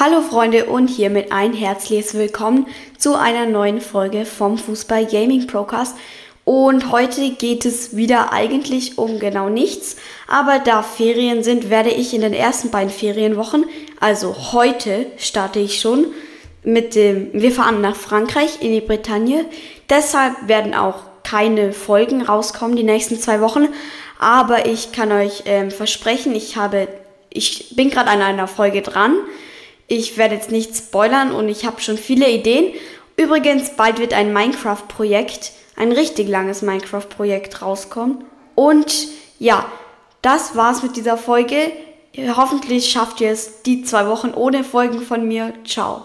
Hallo Freunde und hiermit ein herzliches Willkommen zu einer neuen Folge vom Fußball Gaming Procast. Und heute geht es wieder eigentlich um genau nichts, aber da Ferien sind, werde ich in den ersten beiden Ferienwochen, also heute starte ich schon mit dem, wir fahren nach Frankreich in die Bretagne. Deshalb werden auch keine Folgen rauskommen die nächsten zwei Wochen, aber ich kann euch ähm, versprechen, ich habe, ich bin gerade an einer Folge dran ich werde jetzt nicht spoilern und ich habe schon viele Ideen. Übrigens, bald wird ein Minecraft-Projekt, ein richtig langes Minecraft-Projekt rauskommen. Und ja, das war's mit dieser Folge. Hoffentlich schafft ihr es die zwei Wochen ohne Folgen von mir. Ciao.